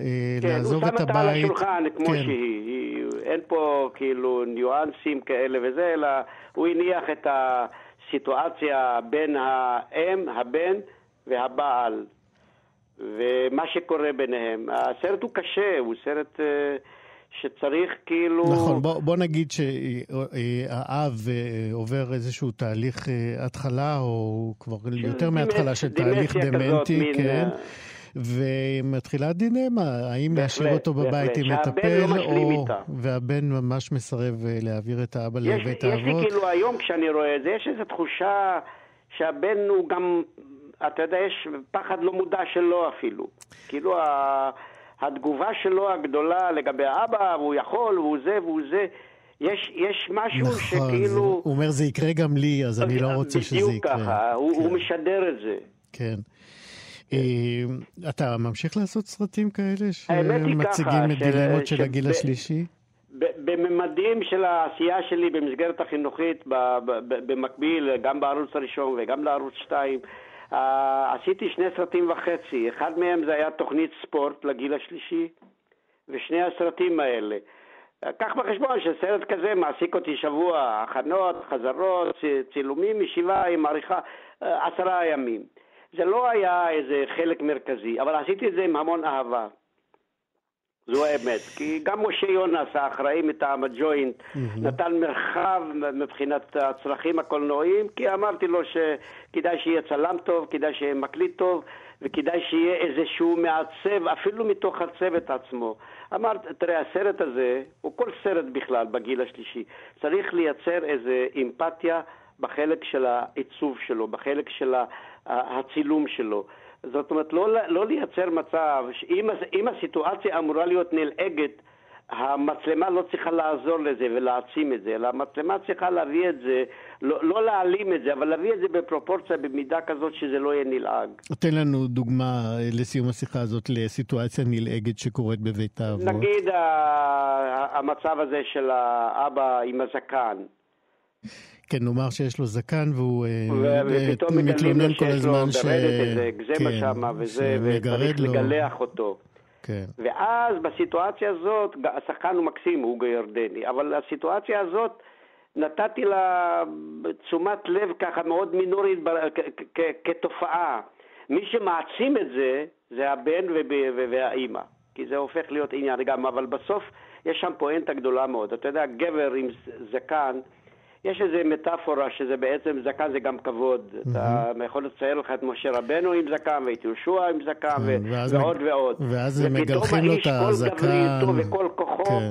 כן, לעזוב את הבית. כן, הוא שם אותה על השולחן כמו כן. שהיא. אין פה כאילו ניואנסים כאלה וזה, אלא הוא הניח את הסיטואציה בין האם, הבן והבעל. ומה שקורה ביניהם. הסרט הוא קשה, הוא סרט... שצריך כאילו... נכון, בוא, בוא נגיד שהאב uh, עובר איזשהו תהליך uh, התחלה, או כבר יותר מהתחלה של תהליך דמנטי, כן. ומתחילה דילמה, האם להשאיר אותו בבית עם מטפל, לא או... והבן ממש מסרב להעביר את האבא לבית האבות. יש לי כאילו היום כשאני רואה את זה, יש איזו תחושה שהבן הוא גם אתה יודע, יש פחד לא מודע שלו אפילו. כאילו התגובה שלו הגדולה לגבי האבא, והוא יכול, והוא זה, והוא זה. יש, יש משהו נכון, שכאילו... הוא אומר זה יקרה גם לי, אז אני לא רוצה שזה יקרה. בדיוק ככה, הוא, כן. הוא משדר את זה. כן. אה, אתה ממשיך לעשות סרטים כאלה שמציגים את דילמות של הגיל השלישי? בממדים של העשייה שלי במסגרת החינוכית, במקביל, גם בערוץ הראשון וגם לערוץ 2, Uh, עשיתי שני סרטים וחצי, אחד מהם זה היה תוכנית ספורט לגיל השלישי, ושני הסרטים האלה. קח בחשבון שסרט כזה מעסיק אותי שבוע, הכנות, חזרות, צילומים, ישיבה עם עריכה, uh, עשרה ימים. זה לא היה איזה חלק מרכזי, אבל עשיתי את זה עם המון אהבה. זו האמת. כי גם משה יונס, האחראי מטעם הג'וינט, mm-hmm. נתן מרחב מבחינת הצרכים הקולנועיים, כי אמרתי לו שכדאי שיהיה צלם טוב, כדאי שיהיה מקליט טוב, וכדאי שיהיה איזשהו מעצב, אפילו מתוך הצוות עצמו. אמרת, תראה, הסרט הזה, הוא כל סרט בכלל בגיל השלישי, צריך לייצר איזו אמפתיה בחלק של העיצוב שלו, בחלק של הצילום שלו. זאת אומרת, לא, לא לייצר מצב שאם הסיטואציה אמורה להיות נלעגת, המצלמה לא צריכה לעזור לזה ולהעצים את זה, אלא המצלמה צריכה להביא את זה, לא, לא להעלים את זה, אבל להביא את זה בפרופורציה, במידה כזאת שזה לא יהיה נלעג. תן לנו דוגמה אה, לסיום השיחה הזאת לסיטואציה נלעגת שקורית בבית האבות. נגיד המצב הזה של האבא עם הזקן. כן, נאמר שיש לו זקן והוא אה, מתלונן כל הזמן ש... ופתאום מגלים שמה וזה, וצריך לגלח אותו. כן. ואז בסיטואציה הזאת, השחקן הוא מקסים, הוא ירדני, אבל הסיטואציה הזאת, נתתי לה תשומת לב ככה מאוד מינורית כתופעה. מי שמעצים את זה, זה הבן והאימא, כי זה הופך להיות עניין גם, אבל בסוף יש שם פואנטה גדולה מאוד. אתה יודע, גבר עם זקן, יש איזו מטאפורה שזה בעצם, זקן זה גם כבוד. Mm-hmm. אתה יכול לצייר לך את משה רבנו עם זקן, ואת יהושע עם זקן, כן, ועוד. ועוד. ואז הם מגלחים לו את הזקן. ופתאום האיש, כל גברי איתו וכל כוחו, כן.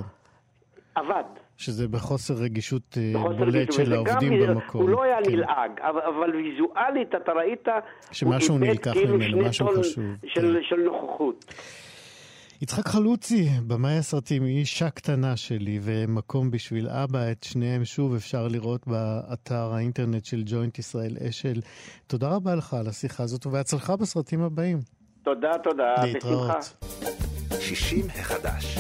עבד. שזה בחוסר רגישות אה, בולט של העובדים במקום. הוא לא היה כן. נלעג, אבל, אבל ויזואלית אתה ראית... שמשהו נלקח כאילו ממנו, משהו חשוב. של. של נוכחות. יצחק חלוצי, במאי הסרטים, היא אישה קטנה שלי ומקום בשביל אבא, את שניהם שוב אפשר לראות באתר האינטרנט של ג'וינט ישראל אשל. תודה רבה לך על השיחה הזאת ובהצלחה בסרטים הבאים. תודה, תודה. להתראות. 60 החדש.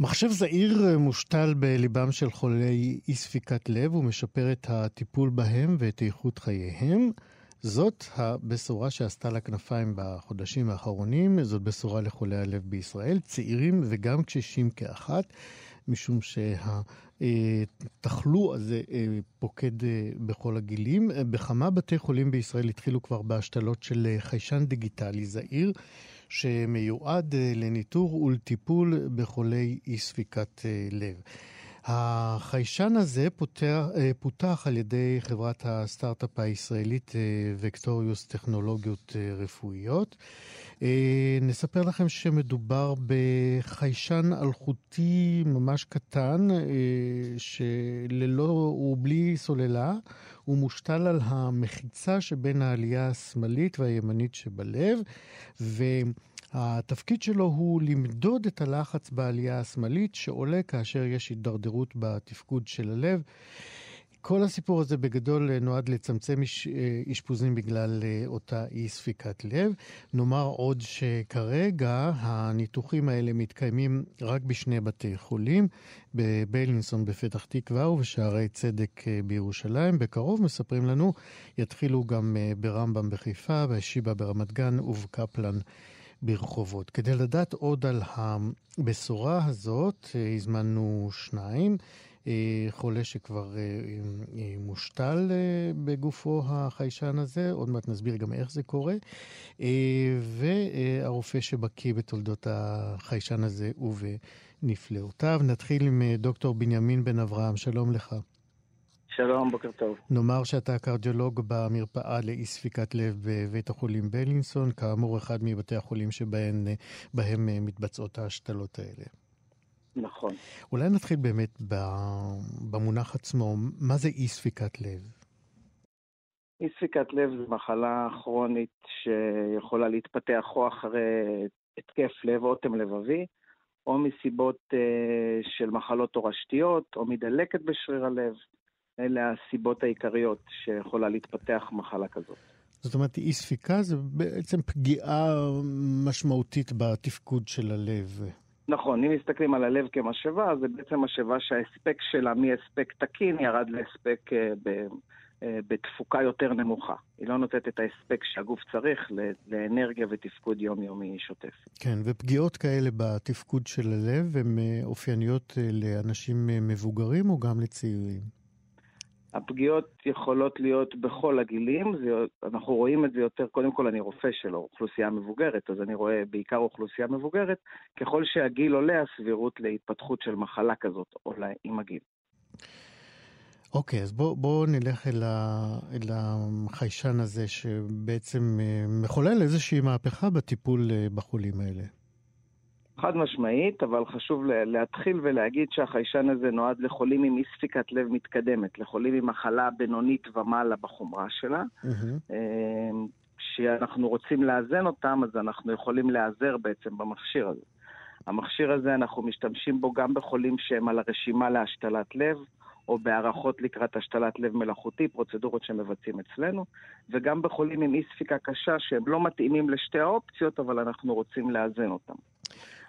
מחשב זעיר מושתל בליבם של חולי אי ספיקת לב ומשפר את הטיפול בהם ואת איכות חייהם. זאת הבשורה שעשתה לה כנפיים בחודשים האחרונים, זאת בשורה לחולי הלב בישראל, צעירים וגם קשישים כאחת, משום שהתחלוא הזה אה, פוקד אה, בכל הגילים. בכמה בתי חולים בישראל התחילו כבר בהשתלות של חיישן דיגיטלי זעיר. שמיועד אה, לניטור ולטיפול בחולי אי ספיקת לב. החיישן הזה פותח, אה, פותח על ידי חברת הסטארט-אפ הישראלית אה, וקטוריוס טכנולוגיות אה, רפואיות. נספר לכם שמדובר בחיישן אלחוטי ממש קטן, שללא, הוא בלי סוללה, הוא מושתל על המחיצה שבין העלייה השמאלית והימנית שבלב, ו... התפקיד שלו הוא למדוד את הלחץ בעלייה השמאלית שעולה כאשר יש הידרדרות בתפקוד של הלב. כל הסיפור הזה בגדול נועד לצמצם אשפוזים בגלל אה, אותה אי ספיקת לב. נאמר עוד שכרגע הניתוחים האלה מתקיימים רק בשני בתי חולים, בביילינסון בפתח תקווה ובשערי צדק אה, בירושלים. בקרוב, מספרים לנו, יתחילו גם אה, ברמב"ם בחיפה, בשיבא ברמת גן ובקפלן ברחובות. כדי לדעת עוד על הבשורה הזאת, אה, הזמנו שניים. אה, חולה שכבר אה, מושתל בגופו החיישן הזה, עוד מעט נסביר גם איך זה קורה, והרופא שבקיא בתולדות החיישן הזה ובנפלאותיו. נתחיל עם דוקטור בנימין בן אברהם, שלום לך. שלום, בוקר טוב. נאמר שאתה קרדיולוג במרפאה לאי ספיקת לב בבית החולים בלינסון, כאמור אחד מבתי החולים שבהם בהם מתבצעות ההשתלות האלה. נכון. אולי נתחיל באמת במונח עצמו, מה זה אי ספיקת לב? אי ספיקת לב זו מחלה כרונית שיכולה להתפתח או אחרי התקף לב, אוטם לבבי, או מסיבות uh, של מחלות תורשתיות, או מדלקת בשריר הלב. אלה הסיבות העיקריות שיכולה להתפתח מחלה כזאת. זאת אומרת, אי ספיקה זה בעצם פגיעה משמעותית בתפקוד של הלב. נכון, אם מסתכלים על הלב כמשאבה, זה בעצם משאבה שההספק שלה מהספק תקין ירד להספק אה, ב, אה, בתפוקה יותר נמוכה. היא לא נותנת את ההספק שהגוף צריך לאנרגיה ותפקוד יומיומי שוטף. כן, ופגיעות כאלה בתפקוד של הלב הן אה, אופייניות לאנשים מבוגרים או גם לצעירים? הפגיעות יכולות להיות בכל הגילים, זה, אנחנו רואים את זה יותר, קודם כל אני רופא של אוכלוסייה מבוגרת, אז אני רואה בעיקר אוכלוסייה מבוגרת, ככל שהגיל עולה הסבירות להתפתחות של מחלה כזאת עולה עם הגיל. אוקיי, okay, אז בואו בוא נלך אל, ה, אל החיישן הזה שבעצם אה, מחולל איזושהי מהפכה בטיפול אה, בחולים האלה. חד משמעית, אבל חשוב להתחיל ולהגיד שהחיישן הזה נועד לחולים עם אי ספיקת לב מתקדמת, לחולים עם מחלה בינונית ומעלה בחומרה שלה. Mm-hmm. כשאנחנו רוצים לאזן אותם, אז אנחנו יכולים להיעזר בעצם במכשיר הזה. המכשיר הזה, אנחנו משתמשים בו גם בחולים שהם על הרשימה להשתלת לב, או בהערכות לקראת השתלת לב מלאכותי, פרוצדורות שמבצעים אצלנו, וגם בחולים עם אי ספיקה קשה שהם לא מתאימים לשתי האופציות, אבל אנחנו רוצים לאזן אותם.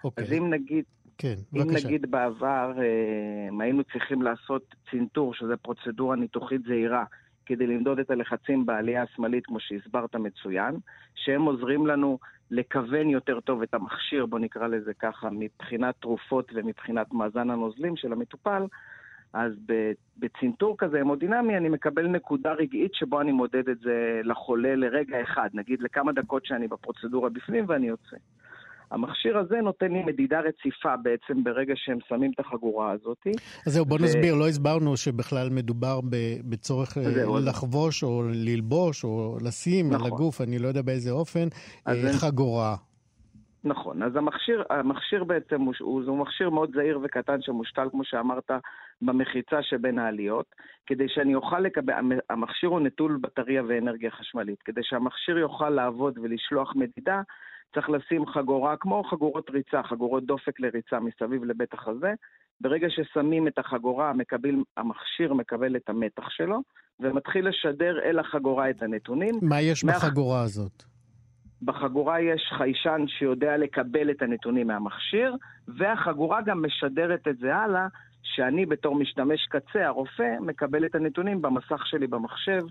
אוקיי. אז אם נגיד, כן, אם בבקשה. נגיד בעבר אה, היינו צריכים לעשות צנתור, שזו פרוצדורה ניתוחית זהירה, כדי למדוד את הלחצים בעלייה השמאלית, כמו שהסברת מצוין, שהם עוזרים לנו לכוון יותר טוב את המכשיר, בוא נקרא לזה ככה, מבחינת תרופות ומבחינת מאזן הנוזלים של המטופל, אז בצנתור כזה המודינמי אני מקבל נקודה רגעית שבו אני מודד את זה לחולה לרגע אחד, נגיד לכמה דקות שאני בפרוצדורה בפנים ואני יוצא. המכשיר הזה נותן לי מדידה רציפה בעצם ברגע שהם שמים את החגורה הזאת. אז זהו, בוא ו... נסביר, לא הסברנו שבכלל מדובר בצורך אה, זהו, לחבוש או ללבוש או לשים נכון. על הגוף, אני לא יודע באיזה אופן, חגורה. נכון, אז המכשיר, המכשיר בעצם הוא, הוא, הוא מכשיר מאוד זהיר וקטן שמושתל, כמו שאמרת, במחיצה שבין העליות, כדי שאני אוכל לקבל, המכשיר הוא נטול בטריה ואנרגיה חשמלית, כדי שהמכשיר יוכל לעבוד ולשלוח מדידה, צריך לשים חגורה, כמו חגורות ריצה, חגורות דופק לריצה מסביב לבית החזה. ברגע ששמים את החגורה, מקבל, המכשיר מקבל את המתח שלו, ומתחיל לשדר אל החגורה את הנתונים. מה יש מה... בחגורה הזאת? בחגורה יש חיישן שיודע לקבל את הנתונים מהמכשיר, והחגורה גם משדרת את זה הלאה, שאני בתור משתמש קצה, הרופא, מקבל את הנתונים במסך שלי במחשב,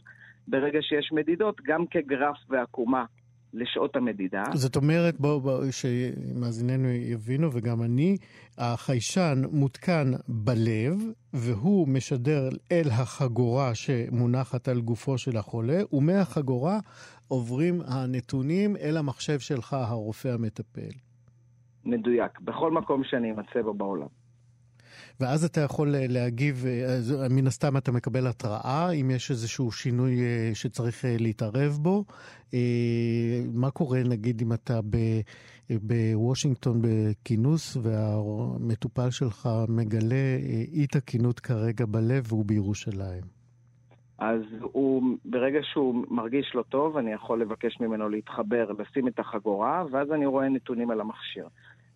ברגע שיש מדידות, גם כגרף ועקומה לשעות המדידה. זאת אומרת, בואו, בוא, שמאזיננו יבינו, וגם אני, החיישן מותקן בלב, והוא משדר אל החגורה שמונחת על גופו של החולה, ומהחגורה עוברים הנתונים אל המחשב שלך, הרופא המטפל. מדויק, בכל מקום שאני אמצא בו בעולם. ואז אתה יכול אה, להגיב, אה, מן הסתם אתה מקבל התראה אם יש איזשהו שינוי אה, שצריך להתערב בו. מה קורה נגיד אם אתה בוושינגטון בכינוס והמטופל שלך מגלה אי תקינות כרגע בלב והוא בירושלים? אז הוא, ברגע שהוא מרגיש לא טוב, אני יכול לבקש ממנו להתחבר, לשים את החגורה, ואז אני רואה נתונים על המכשיר.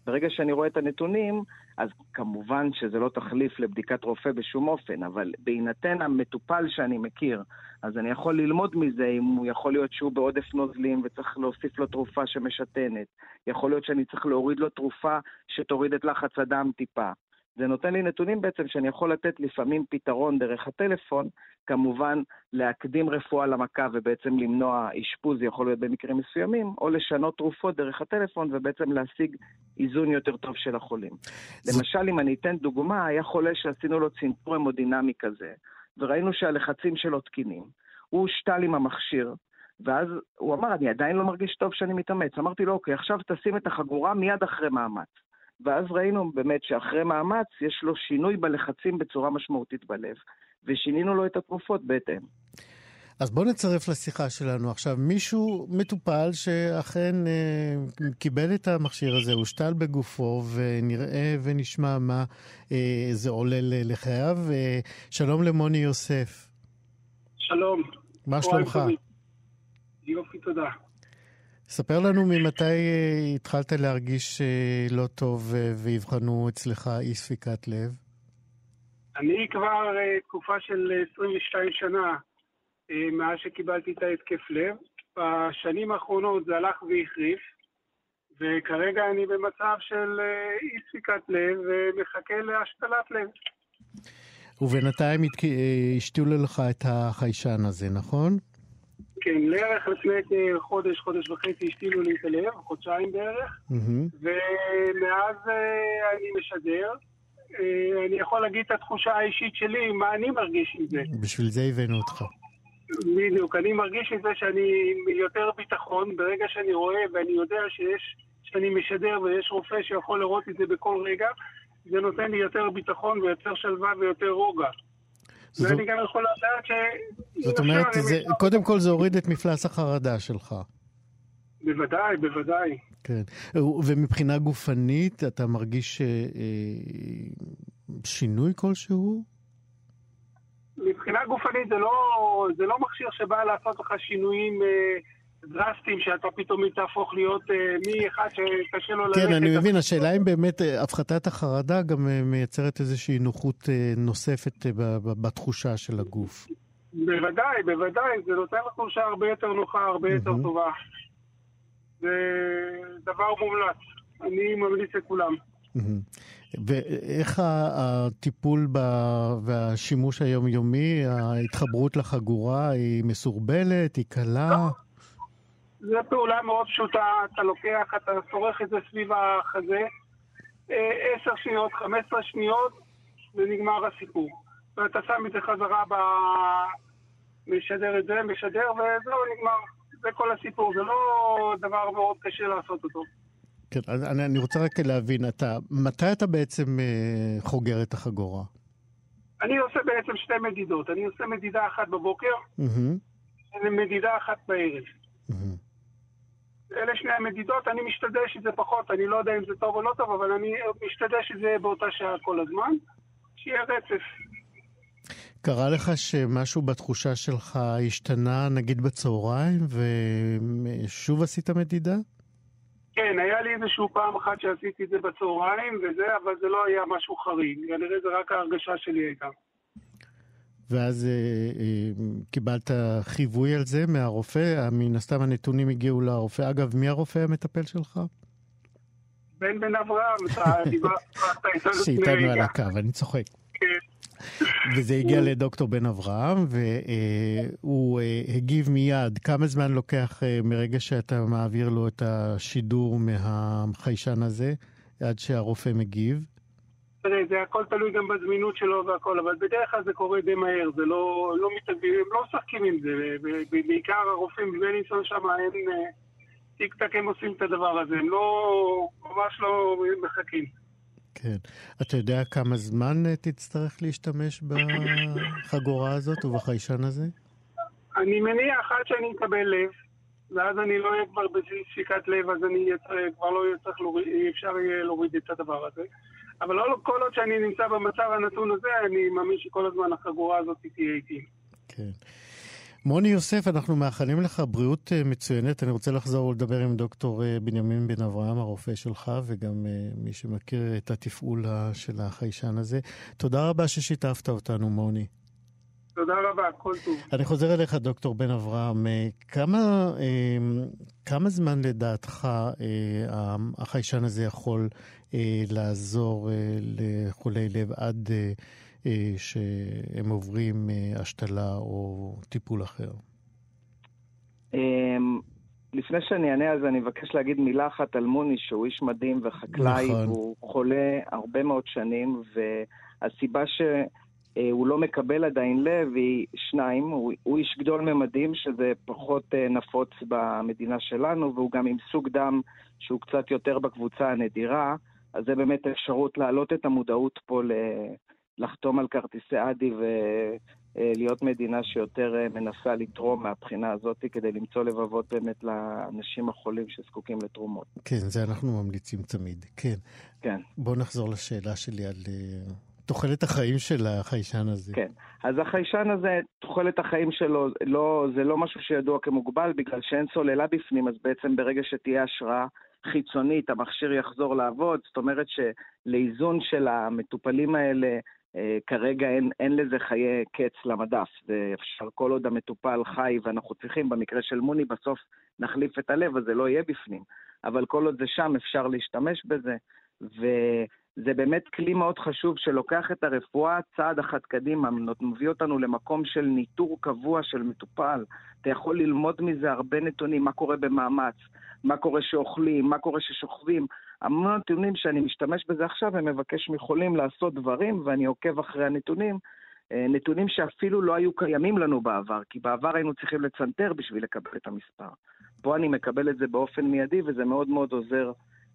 ברגע שאני רואה את הנתונים, אז כמובן שזה לא תחליף לבדיקת רופא בשום אופן, אבל בהינתן המטופל שאני מכיר, אז אני יכול ללמוד מזה אם הוא יכול להיות שהוא בעודף נוזלים וצריך להוסיף לו תרופה שמשתנת. יכול להיות שאני צריך להוריד לו תרופה שתוריד את לחץ הדם טיפה. זה נותן לי נתונים בעצם שאני יכול לתת לפעמים פתרון דרך הטלפון, כמובן להקדים רפואה למכה ובעצם למנוע אשפוז, יכול להיות במקרים מסוימים, או לשנות תרופות דרך הטלפון ובעצם להשיג איזון יותר טוב של החולים. זה... למשל, אם אני אתן דוגמה, היה חולה שעשינו לו צנתור המודינמי כזה, וראינו שהלחצים שלו תקינים. הוא הושתל עם המכשיר, ואז הוא אמר, אני עדיין לא מרגיש טוב שאני מתאמץ. אמרתי לו, אוקיי, עכשיו תשים את החגורה מיד אחרי מאמץ. ואז ראינו באמת שאחרי מאמץ יש לו שינוי בלחצים בצורה משמעותית בלב, ושינינו לו את התרופות בהתאם. אז בואו נצרף לשיחה שלנו עכשיו מישהו מטופל שאכן אה, קיבל את המכשיר הזה, הושתל בגופו, ונראה ונשמע מה אה, זה עולה לחייו. אה, שלום למוני יוסף. שלום. מה שלומך? יופי, תודה. ספר לנו ממתי אה, התחלת להרגיש אה, לא טוב אה, ואבחנו אצלך אי ספיקת לב. אני כבר תקופה של 22 שנה מאז שקיבלתי את ההתקף לב. בשנים האחרונות זה הלך והחריף, וכרגע אני במצב של אי ספיקת לב ומחכה להשתלת לב. ובינתיים השתילו לך את החיישן הזה, נכון? כן, לערך לפני כחודש, חודש וחצי השתילו לי את הלב, חודשיים בערך, ומאז אה, אני משדר. אה, אני יכול להגיד את התחושה האישית שלי, מה אני מרגיש עם זה. בשביל זה הבאנו אותך. בדיוק, אני מרגיש עם זה שאני יותר ביטחון ברגע שאני רואה ואני יודע שיש, שאני משדר ויש רופא שיכול לראות את זה בכל רגע, זה נותן לי יותר ביטחון ויותר שלווה ויותר רוגע. ואני גם יכול לדעת ש... זאת אומרת, זה, קודם כל זה הוריד את מפלס החרדה שלך. בוודאי, בוודאי. כן. ומבחינה גופנית, אתה מרגיש אה, אה, שינוי כלשהו? מבחינה גופנית זה לא, זה לא מכשיר שבא לעשות לך שינויים... אה, דרסטיים, שאתה פתאום תהפוך להיות uh, מאחד שקשה לו ללכת. כן, אני מבין, השאלה אם באמת uh, הפחתת החרדה גם uh, מייצרת איזושהי נוחות נוספת בתחושה של הגוף. בוודאי, בוודאי, זה נותן לך תחושה הרבה יותר נוחה, הרבה יותר טובה. זה דבר מומלץ, אני ממליץ לכולם. ואיך הטיפול והשימוש היומיומי, ההתחברות לחגורה, היא מסורבלת, היא קלה? זו פעולה מאוד פשוטה, אתה לוקח, אתה צורך את זה סביב החזה, אה, עשר שניות, חמש עשרה שניות, ונגמר הסיפור. ואתה שם את זה חזרה ב... משדר את זה, משדר, וזהו, נגמר. זה כל הסיפור, זה לא דבר מאוד קשה לעשות אותו. כן, אני, אני רוצה רק להבין, אתה, מתי אתה בעצם אה, חוגר את החגורה? אני עושה בעצם שתי מדידות. אני עושה מדידה אחת בבוקר, mm-hmm. ומדידה אחת בערב. Mm-hmm. אלה שני המדידות, אני משתדל שזה פחות, אני לא יודע אם זה טוב או לא טוב, אבל אני משתדל שזה יהיה באותה שעה כל הזמן, שיהיה רצף. קרה לך שמשהו בתחושה שלך השתנה, נגיד בצהריים, ושוב עשית מדידה? כן, היה לי איזשהו פעם אחת שעשיתי את זה בצהריים וזה, אבל זה לא היה משהו חריג. כנראה זה רק ההרגשה שלי הייתה. ואז אה, אה, קיבלת חיווי על זה מהרופא? מן הסתם הנתונים הגיעו לרופא. אגב, מי הרופא המטפל שלך? בן בן אברהם, אתה דיברת איתנו. שאיתנו על הקו, אני צוחק. וזה הגיע לדוקטור בן אברהם, והוא אה, הגיב מיד. כמה זמן לוקח אה, מרגע שאתה מעביר לו את השידור מהחיישן הזה, עד שהרופא מגיב? תראה, זה הכל תלוי גם בזמינות שלו והכל, אבל בדרך כלל זה קורה די מהר, זה לא, לא מתאגבים, הם לא משחקים עם זה, בעיקר הרופאים בבלינסון שם, הם אה, טיק טק הם עושים את הדבר הזה, הם לא, ממש לא מחכים. כן. אתה יודע כמה זמן אה, תצטרך להשתמש בחגורה הזאת ובחיישן הזה? אני מניח עד שאני אקבל לב, ואז אני לא אהיה כבר בשיקת לב, אז אני כבר לא צריך להוריד, אפשר יהיה להוריד את הדבר הזה. אבל לא כל עוד שאני נמצא במצב הנתון הזה, אני מאמין שכל הזמן החגורה הזאת תהיה איתי. כן. מוני יוסף, אנחנו מאחלים לך בריאות אה, מצוינת. אני רוצה לחזור ולדבר עם דוקטור אה, בנימין בן אברהם, הרופא שלך, וגם אה, מי שמכיר את התפעול של החיישן הזה. תודה רבה ששיתפת אותנו, מוני. תודה רבה, כל טוב. אני חוזר אליך, דוקטור בן אברהם. כמה, כמה זמן לדעתך החיישן הזה יכול לעזור לחולי לב עד... אה, שהם עוברים אה, השתלה או טיפול אחר? אמ, לפני שאני אענה אז אני מבקש להגיד מילה אחת על מוני, שהוא איש מדהים וחקלאי, נכון. והוא חולה הרבה מאוד שנים, והסיבה שהוא לא מקבל עדיין לב היא שניים, הוא, הוא איש גדול ממדים, שזה פחות אה, נפוץ במדינה שלנו, והוא גם עם סוג דם שהוא קצת יותר בקבוצה הנדירה, אז זה באמת אפשרות להעלות את המודעות פה ל... לחתום על כרטיסי אדי ולהיות מדינה שיותר אה, מנסה לתרום מהבחינה הזאת כדי למצוא לבבות באמת לאנשים החולים שזקוקים לתרומות. כן, זה אנחנו ממליצים תמיד, כן. כן. בוא נחזור לשאלה שלי על אה, תוחלת החיים של החיישן הזה. כן, אז החיישן הזה, תוחלת החיים שלו, לא, זה לא משהו שידוע כמוגבל, בגלל שאין סוללה בפנים, אז בעצם ברגע שתהיה השראה חיצונית, המכשיר יחזור לעבוד, זאת אומרת שלאיזון של המטופלים האלה אה, כרגע אין, אין לזה חיי קץ למדף, ואפשר כל עוד המטופל חי ואנחנו צריכים, במקרה של מוני בסוף נחליף את הלב, אז זה לא יהיה בפנים. אבל כל עוד זה שם אפשר להשתמש בזה, וזה באמת כלי מאוד חשוב שלוקח את הרפואה צעד אחד קדימה, מביא אותנו למקום של ניטור קבוע של מטופל. אתה יכול ללמוד מזה הרבה נתונים, מה קורה במאמץ, מה קורה שאוכלים, מה קורה ששוכבים. המון נתונים שאני משתמש בזה עכשיו ומבקש מחולים לעשות דברים, ואני עוקב אחרי הנתונים. אה, נתונים שאפילו לא היו קיימים לנו בעבר, כי בעבר היינו צריכים לצנתר בשביל לקבל את המספר. פה אני מקבל את זה באופן מיידי, וזה מאוד מאוד עוזר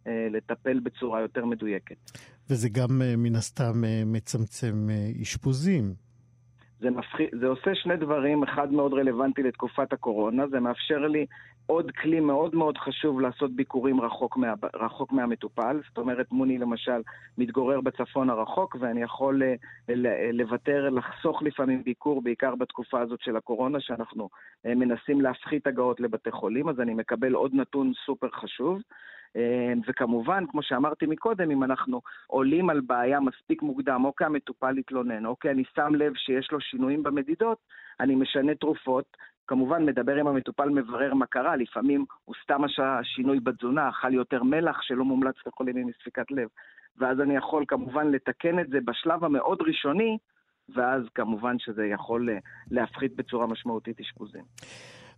לטפל בצורה יותר מדויקת. וזה גם אה, מן הסתם אה, מצמצם אה, אשפוזים. זה, מפח... זה עושה שני דברים, אחד מאוד רלוונטי לתקופת הקורונה, זה מאפשר לי עוד כלי מאוד מאוד חשוב לעשות ביקורים רחוק, מה... רחוק מהמטופל. זאת אומרת, מוני למשל מתגורר בצפון הרחוק, ואני יכול אה, לוותר, לחסוך לפעמים ביקור, בעיקר בתקופה הזאת של הקורונה, שאנחנו אה, מנסים להפחית הגעות לבתי חולים, אז אני מקבל עוד נתון סופר חשוב. אמ, וכמובן, כמו שאמרתי מקודם, אם אנחנו עולים על בעיה מספיק מוקדם, או כי המטופל התלונן, או כי אני שם לב שיש לו שינויים במדידות, אני משנה תרופות. כמובן, מדבר עם המטופל, מברר מה קרה, לפעמים הוא סתם עשה שינוי בתזונה, אכל יותר מלח שלא מומלץ לחולים עם ספיקת לב. ואז אני יכול כמובן לתקן את זה בשלב המאוד ראשוני, ואז כמובן שזה יכול אה, להפחית בצורה משמעותית אשפוזים.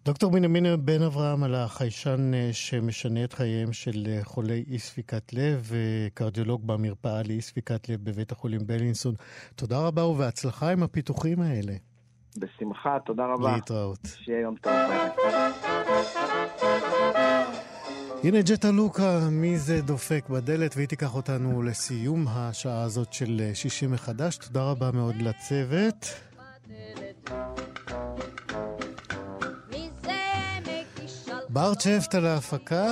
דוקטור בנימין בן אברהם על החיישן אה, שמשנה את חייהם של אה, חולי אי ספיקת לב, קרדיולוג במרפאה לאי ספיקת לב בבית החולים בלינסון. תודה רבה ובהצלחה עם הפיתוחים האלה. בשמחה, תודה רבה. להתראות. שיהיה יום טוב. הנה ג'טה לוקה, מי זה דופק בדלת, והיא תיקח אותנו לסיום השעה הזאת של שישי מחדש. תודה רבה מאוד לצוות. בר צ'פט על ההפקה,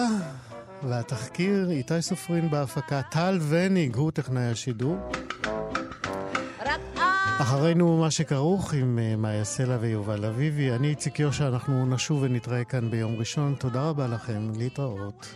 והתחקיר איתי סופרין בהפקה, טל וניג הוא טכנאי השידור. אחרינו מה שכרוך עם אה, מאיה סלע ויובל אביבי. אני איציק יושע, אנחנו נשוב ונתראה כאן ביום ראשון. תודה רבה לכם, להתראות.